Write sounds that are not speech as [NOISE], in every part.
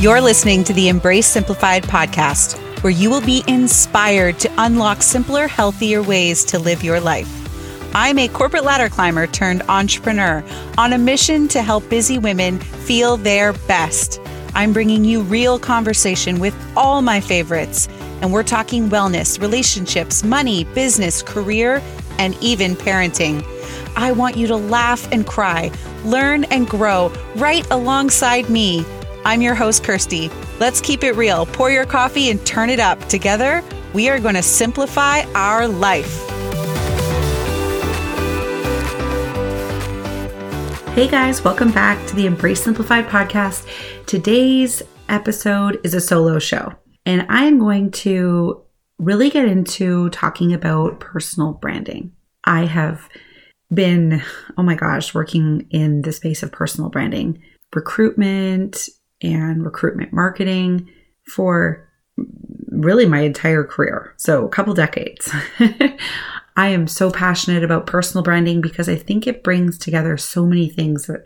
You're listening to the Embrace Simplified podcast, where you will be inspired to unlock simpler, healthier ways to live your life. I'm a corporate ladder climber turned entrepreneur on a mission to help busy women feel their best. I'm bringing you real conversation with all my favorites, and we're talking wellness, relationships, money, business, career, and even parenting. I want you to laugh and cry, learn and grow right alongside me. I'm your host, Kirsty. Let's keep it real. Pour your coffee and turn it up. Together, we are going to simplify our life. Hey guys, welcome back to the Embrace Simplified podcast. Today's episode is a solo show, and I'm going to really get into talking about personal branding. I have been, oh my gosh, working in the space of personal branding, recruitment, and recruitment marketing for really my entire career. So, a couple decades. [LAUGHS] I am so passionate about personal branding because I think it brings together so many things that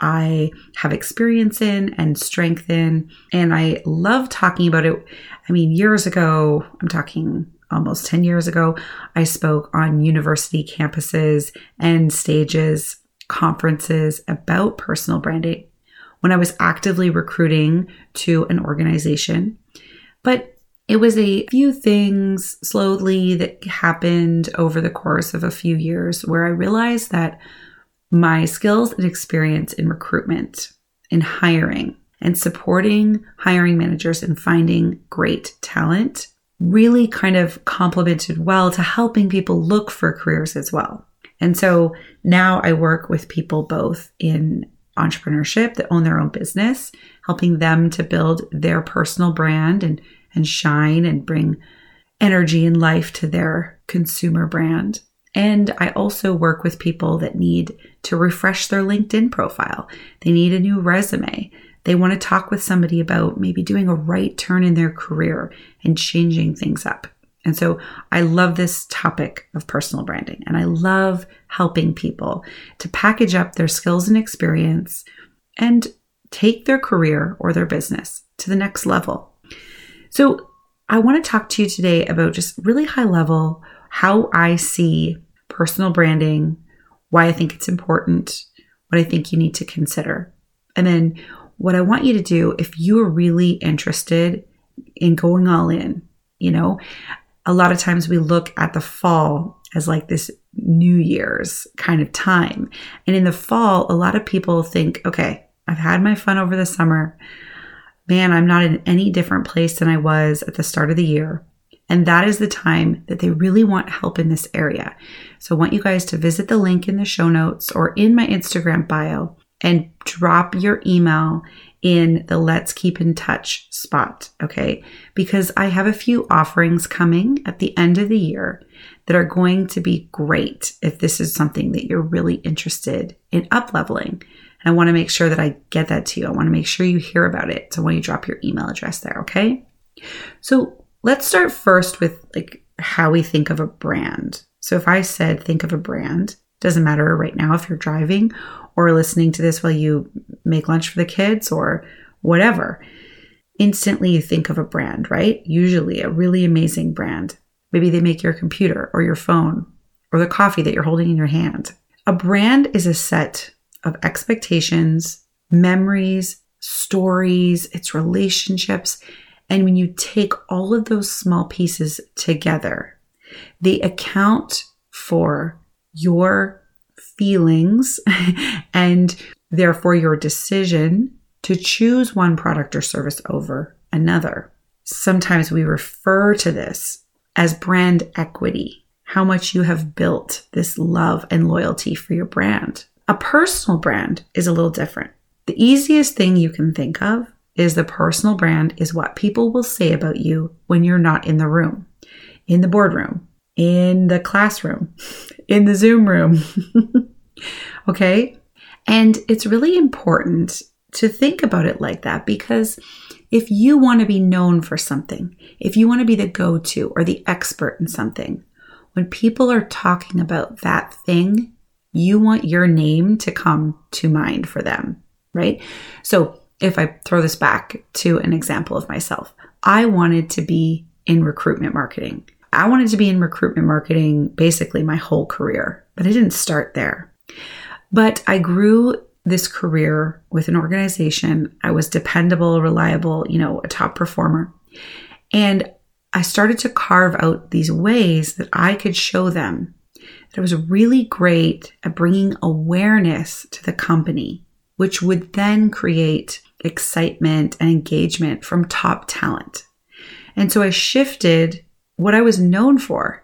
I have experience in and strength in. And I love talking about it. I mean, years ago, I'm talking almost 10 years ago, I spoke on university campuses and stages, conferences about personal branding when I was actively recruiting to an organization. But it was a few things slowly that happened over the course of a few years where I realized that my skills and experience in recruitment, in hiring, and supporting hiring managers and finding great talent really kind of complemented well to helping people look for careers as well. And so now I work with people both in entrepreneurship that own their own business, helping them to build their personal brand and and shine and bring energy and life to their consumer brand. And I also work with people that need to refresh their LinkedIn profile. They need a new resume. They want to talk with somebody about maybe doing a right turn in their career and changing things up. And so I love this topic of personal branding and I love helping people to package up their skills and experience and take their career or their business to the next level. So, I want to talk to you today about just really high level how I see personal branding, why I think it's important, what I think you need to consider. And then what I want you to do if you are really interested in going all in, you know, a lot of times we look at the fall as like this New Year's kind of time. And in the fall, a lot of people think, okay, I've had my fun over the summer man, I'm not in any different place than I was at the start of the year. And that is the time that they really want help in this area. So I want you guys to visit the link in the show notes or in my Instagram bio and drop your email in the Let's Keep in Touch spot, okay? Because I have a few offerings coming at the end of the year that are going to be great if this is something that you're really interested in up leveling. And I want to make sure that I get that to you. I want to make sure you hear about it. So when you drop your email address there, okay? So let's start first with like how we think of a brand. So if I said think of a brand, doesn't matter right now if you're driving or listening to this while you make lunch for the kids or whatever. Instantly you think of a brand, right? Usually a really amazing brand. Maybe they make your computer or your phone or the coffee that you're holding in your hand. A brand is a set of expectations, memories, stories, its relationships. And when you take all of those small pieces together, they account for your feelings [LAUGHS] and therefore your decision to choose one product or service over another. Sometimes we refer to this as brand equity, how much you have built this love and loyalty for your brand. A personal brand is a little different. The easiest thing you can think of is the personal brand is what people will say about you when you're not in the room, in the boardroom, in the classroom, in the Zoom room. [LAUGHS] okay? And it's really important to think about it like that because if you want to be known for something, if you want to be the go to or the expert in something, when people are talking about that thing, you want your name to come to mind for them, right? So if I throw this back to an example of myself, I wanted to be in recruitment marketing. I wanted to be in recruitment marketing basically my whole career, but I didn't start there. But I grew this career with an organization. I was dependable, reliable, you know, a top performer. And I started to carve out these ways that I could show them that I was really great at bringing awareness to the company, which would then create excitement and engagement from top talent. And so I shifted what I was known for.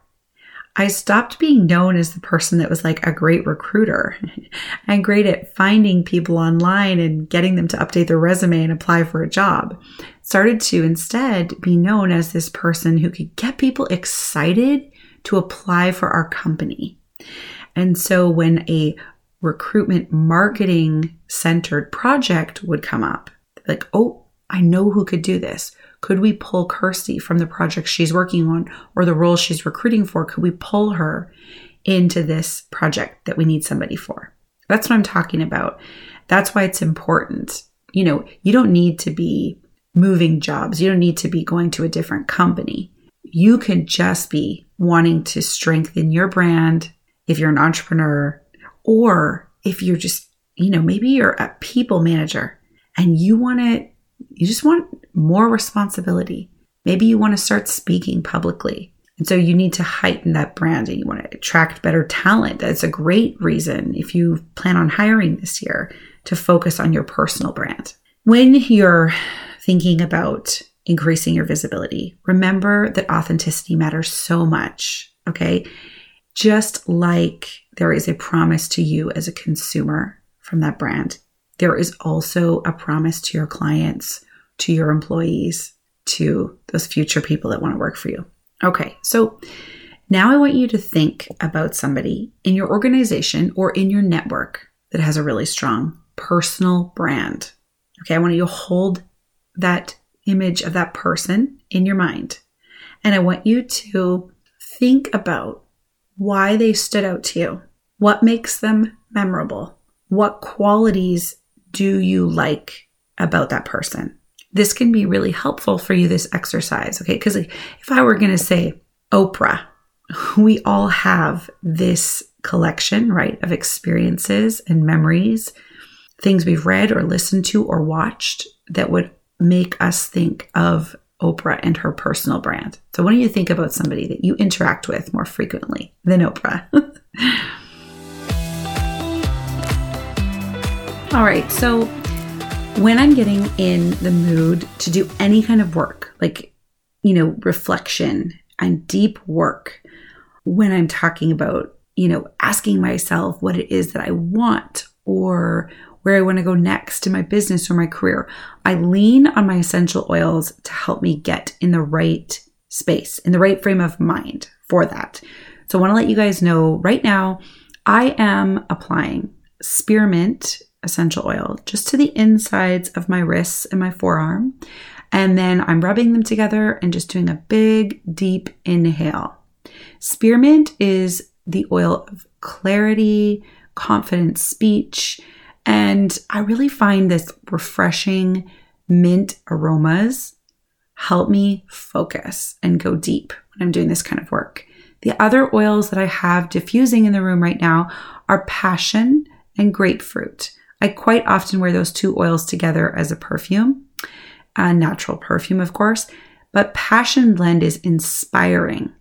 I stopped being known as the person that was like a great recruiter [LAUGHS] and great at finding people online and getting them to update their resume and apply for a job. Started to instead be known as this person who could get people excited to apply for our company. And so when a recruitment marketing centered project would come up, like, oh, I know who could do this. Could we pull Kirsty from the project she's working on or the role she's recruiting for? Could we pull her into this project that we need somebody for? That's what I'm talking about. That's why it's important. You know, you don't need to be moving jobs. You don't need to be going to a different company. You can just be wanting to strengthen your brand if you're an entrepreneur or if you're just, you know, maybe you're a people manager and you want to you just want more responsibility. Maybe you want to start speaking publicly. And so you need to heighten that brand and you want to attract better talent. That's a great reason if you plan on hiring this year to focus on your personal brand. When you're thinking about increasing your visibility, remember that authenticity matters so much. Okay. Just like there is a promise to you as a consumer from that brand, there is also a promise to your clients, to your employees, to those future people that want to work for you. Okay, so now I want you to think about somebody in your organization or in your network that has a really strong personal brand. Okay, I want you to hold that image of that person in your mind. And I want you to think about why they stood out to you. What makes them memorable? What qualities do you like about that person? This can be really helpful for you, this exercise. Okay. Because if I were going to say Oprah, [LAUGHS] we all have this collection, right, of experiences and memories, things we've read or listened to or watched that would make us think of Oprah and her personal brand. So, why don't you think about somebody that you interact with more frequently than Oprah? [LAUGHS] All right, so when I'm getting in the mood to do any kind of work, like, you know, reflection and deep work, when I'm talking about, you know, asking myself what it is that I want or where I want to go next in my business or my career, I lean on my essential oils to help me get in the right space, in the right frame of mind for that. So I want to let you guys know right now, I am applying spearmint essential oil just to the insides of my wrists and my forearm. And then I'm rubbing them together and just doing a big, deep inhale. Spearmint is the oil of clarity, confident speech, and I really find this refreshing mint aromas help me focus and go deep when I'm doing this kind of work. The other oils that I have diffusing in the room right now are passion and grapefruit. I quite often wear those two oils together as a perfume, a natural perfume, of course. But Passion Blend is inspiring.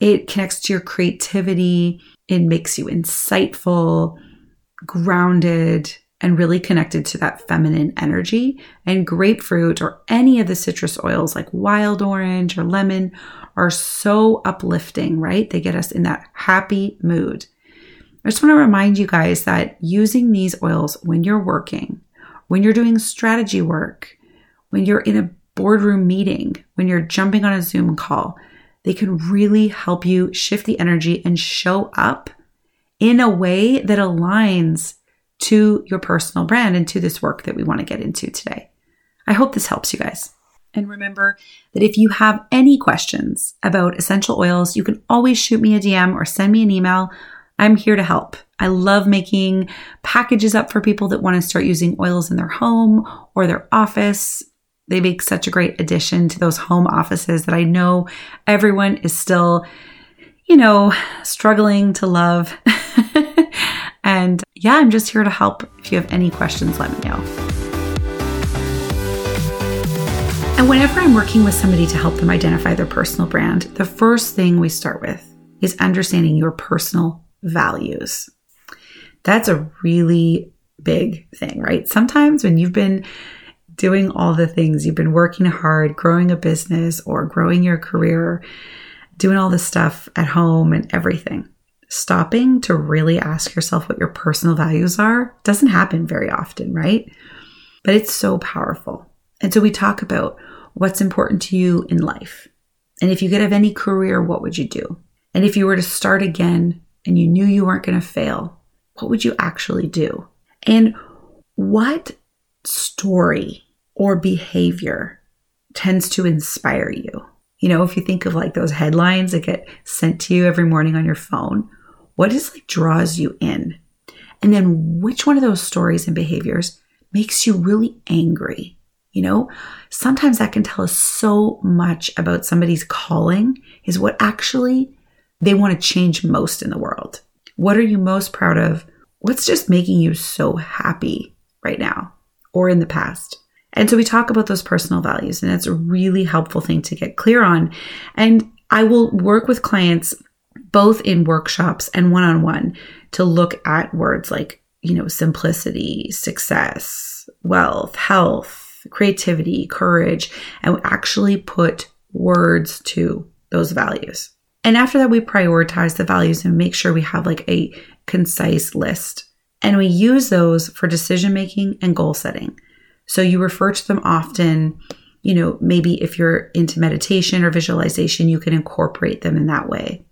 It connects to your creativity, it makes you insightful, grounded, and really connected to that feminine energy. And grapefruit or any of the citrus oils like wild orange or lemon are so uplifting, right? They get us in that happy mood. I just want to remind you guys that using these oils when you're working, when you're doing strategy work, when you're in a boardroom meeting, when you're jumping on a Zoom call, they can really help you shift the energy and show up in a way that aligns to your personal brand and to this work that we want to get into today. I hope this helps you guys. And remember that if you have any questions about essential oils, you can always shoot me a DM or send me an email I'm here to help. I love making packages up for people that want to start using oils in their home or their office. They make such a great addition to those home offices that I know everyone is still, you know, struggling to love. [LAUGHS] and yeah, I'm just here to help. If you have any questions, let me know. And whenever I'm working with somebody to help them identify their personal brand, the first thing we start with is understanding your personal values. That's a really big thing, right? Sometimes when you've been doing all the things, you've been working hard, growing a business or growing your career, doing all the stuff at home and everything. Stopping to really ask yourself what your personal values are doesn't happen very often, right? But it's so powerful. And so we talk about what's important to you in life. And if you could have any career, what would you do? And if you were to start again and you knew you weren't going to fail, what would you actually do? And what story or behavior tends to inspire you? You know, if you think of like those headlines that get sent to you every morning on your phone, what is like draws you in? And then which one of those stories and behaviors makes you really angry? You know, sometimes that can tell us so much about somebody's calling is what actually they want to change most in the world. What are you most proud of? What's just making you so happy right now or in the past? And so we talk about those personal values, and that's a really helpful thing to get clear on. And I will work with clients both in workshops and one on one to look at words like, you know, simplicity, success, wealth, health, creativity, courage, and actually put words to those values. And after that, we prioritize the values and make sure we have like a concise list. And we use those for decision making and goal setting. So you refer to them often. You know, maybe if you're into meditation or visualization, you can incorporate them in that way.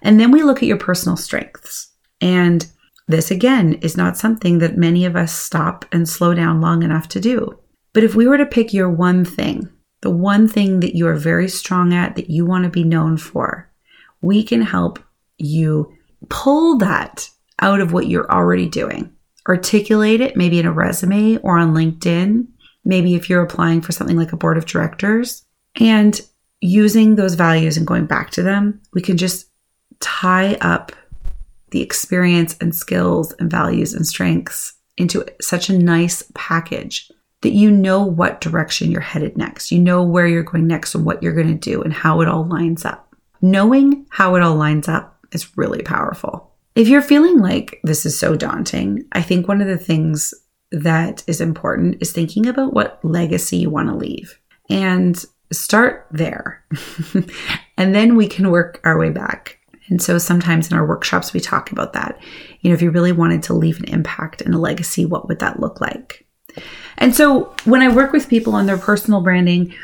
And then we look at your personal strengths. And this again is not something that many of us stop and slow down long enough to do. But if we were to pick your one thing, the one thing that you are very strong at that you want to be known for, we can help you pull that out of what you're already doing. Articulate it maybe in a resume or on LinkedIn, maybe if you're applying for something like a board of directors. And using those values and going back to them, we can just tie up the experience and skills and values and strengths into such a nice package that you know what direction you're headed next. You know where you're going next and what you're going to do and how it all lines up. Knowing how it all lines up is really powerful. If you're feeling like this is so daunting, I think one of the things that is important is thinking about what legacy you want to leave and start there. [LAUGHS] and then we can work our way back. And so sometimes in our workshops, we talk about that. You know, if you really wanted to leave an impact and a legacy, what would that look like? And so when I work with people on their personal branding,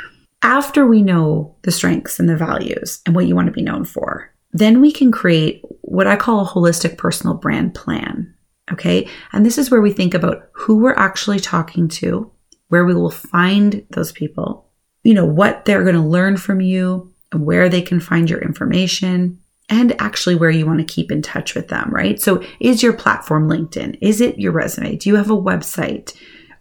after we know the strengths and the values and what you want to be known for, then we can create what I call a holistic personal brand plan. Okay. And this is where we think about who we're actually talking to, where we will find those people, you know, what they're going to learn from you, where they can find your information, and actually where you want to keep in touch with them, right? So is your platform LinkedIn? Is it your resume? Do you have a website?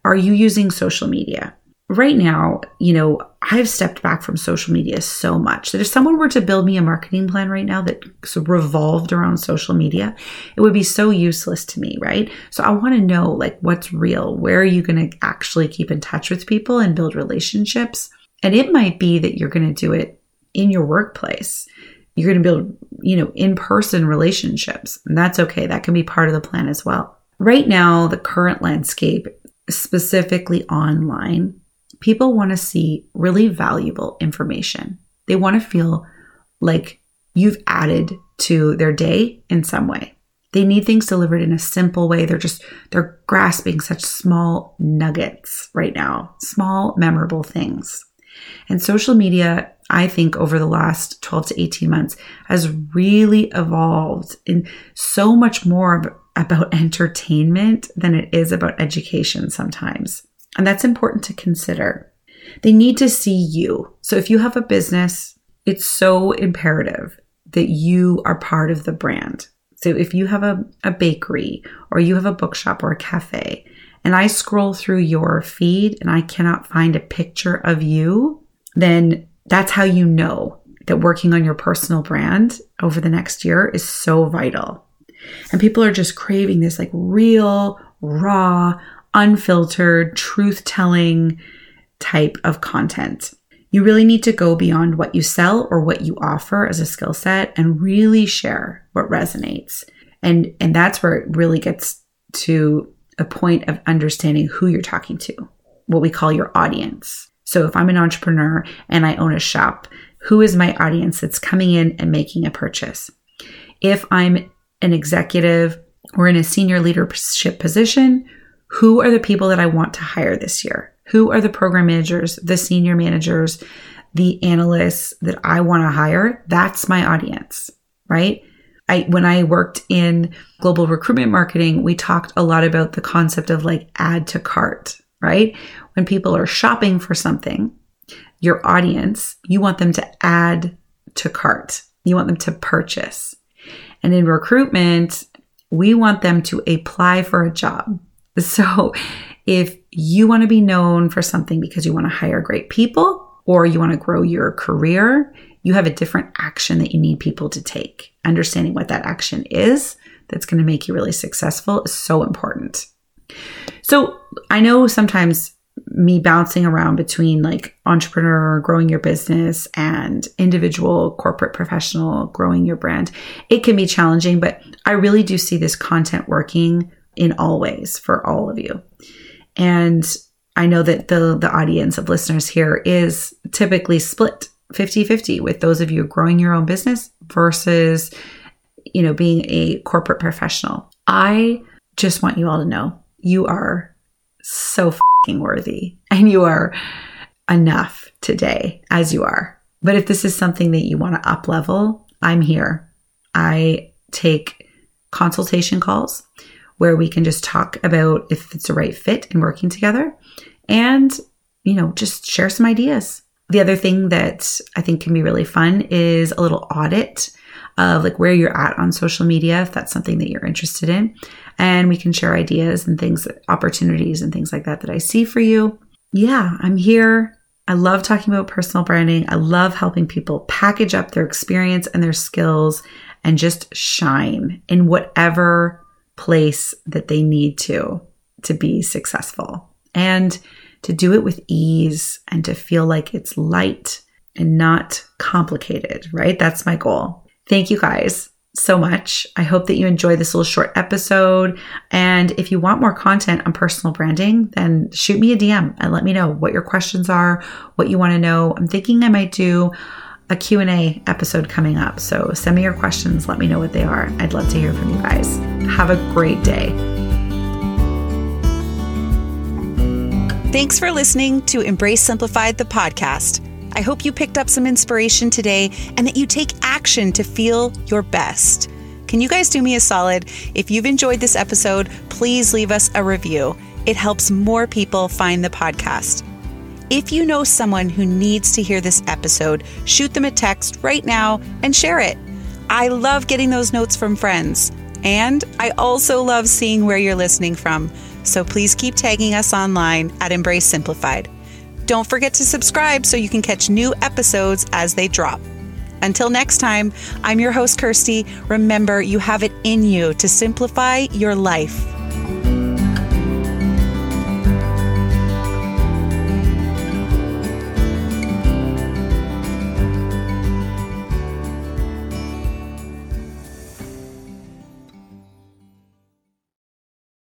Are you using social media? right now, you know, I've stepped back from social media so much that if someone were to build me a marketing plan right now that revolved around social media, it would be so useless to me, right? So I want to know like what's real. Where are you going to actually keep in touch with people and build relationships? And it might be that you're going to do it in your workplace. You're going to build, you know, in-person relationships. And that's okay. That can be part of the plan as well. Right now, the current landscape, specifically online, people want to see really valuable information. They want to feel like you've added to their day in some way. They need things delivered in a simple way. They're just, they're grasping such small nuggets right now, small, memorable things. And social media, I think, over the last 12 to 18 months has really evolved in so much more about entertainment than it is about education sometimes. And that's important to consider. They need to see you. So if you have a business, it's so imperative that you are part of the brand. So if you have a, a bakery or you have a bookshop or a cafe, and I scroll through your feed and I cannot find a picture of you, then that's how you know that working on your personal brand over the next year is so vital. And people are just craving this like real, raw, unfiltered, truth telling type of content. You really need to go beyond what you sell or what you offer as a skill set and really share what resonates. And, and that's where it really gets to a point of understanding who you're talking to, what we call your audience. So if I'm an entrepreneur and I own a shop, who is my audience that's coming in and making a purchase? If I'm an executive or in a senior leadership position, who are the people that I want to hire this year? Who are the program managers, the senior managers, the analysts that I want to hire? That's my audience, right? I, when I worked in global recruitment marketing, we talked a lot about the concept of like add to cart, right? When people are shopping for something, your audience, you want them to add to cart. You want them to purchase. And in recruitment, we want them to apply for a job. So if you want to be known for something because you want to hire great people or you want to grow your career, you have a different action that you need people to take. Understanding what that action is that's going to make you really successful is so important. So I know sometimes me bouncing around between like entrepreneur, growing your business, and individual corporate professional, growing your brand, it can be challenging, but I really do see this content working in all ways for all of you. And I know that the, the audience of listeners here is typically split 50 50 with those of you growing your own business versus, you know, being a corporate professional. I just want you all to know you are so worthy and you are enough today as you are. But if this is something that you want to up level, I'm here. I take consultation calls where we can just talk about if it's the right fit and working together and, you know, just share some ideas. The other thing that I think can be really fun is a little audit of like where you're at on social media, if that's something that you're interested in. And we can share ideas and things, opportunities and things like that that I see for you. Yeah, I'm here. I love talking about personal branding. I love helping people package up their experience and their skills and just shine in whatever place that they need to to be successful and to do it with ease and to feel like it's light and not complicated, right? That's my goal. Thank you guys so much. I hope that you enjoy this little short episode. And if you want more content on personal branding, then shoot me a DM and let me know what your questions are, what you want to know. I'm thinking I might do a Q&A episode coming up. So send me your questions, let me know what they are. I'd love to hear from you guys. Have a great day. Thanks for listening to Embrace Simplified the podcast. I hope you picked up some inspiration today and that you take action to feel your best. Can you guys do me a solid? If you've enjoyed this episode, please leave us a review. It helps more people find the podcast. If you know someone who needs to hear this episode, shoot them a text right now and share it. I love getting those notes from friends. And I also love seeing where you're listening from. So please keep tagging us online at Embrace Simplified. Don't forget to subscribe so you can catch new episodes as they drop. Until next time, I'm your host, Kirsty. Remember, you have it in you to simplify your life.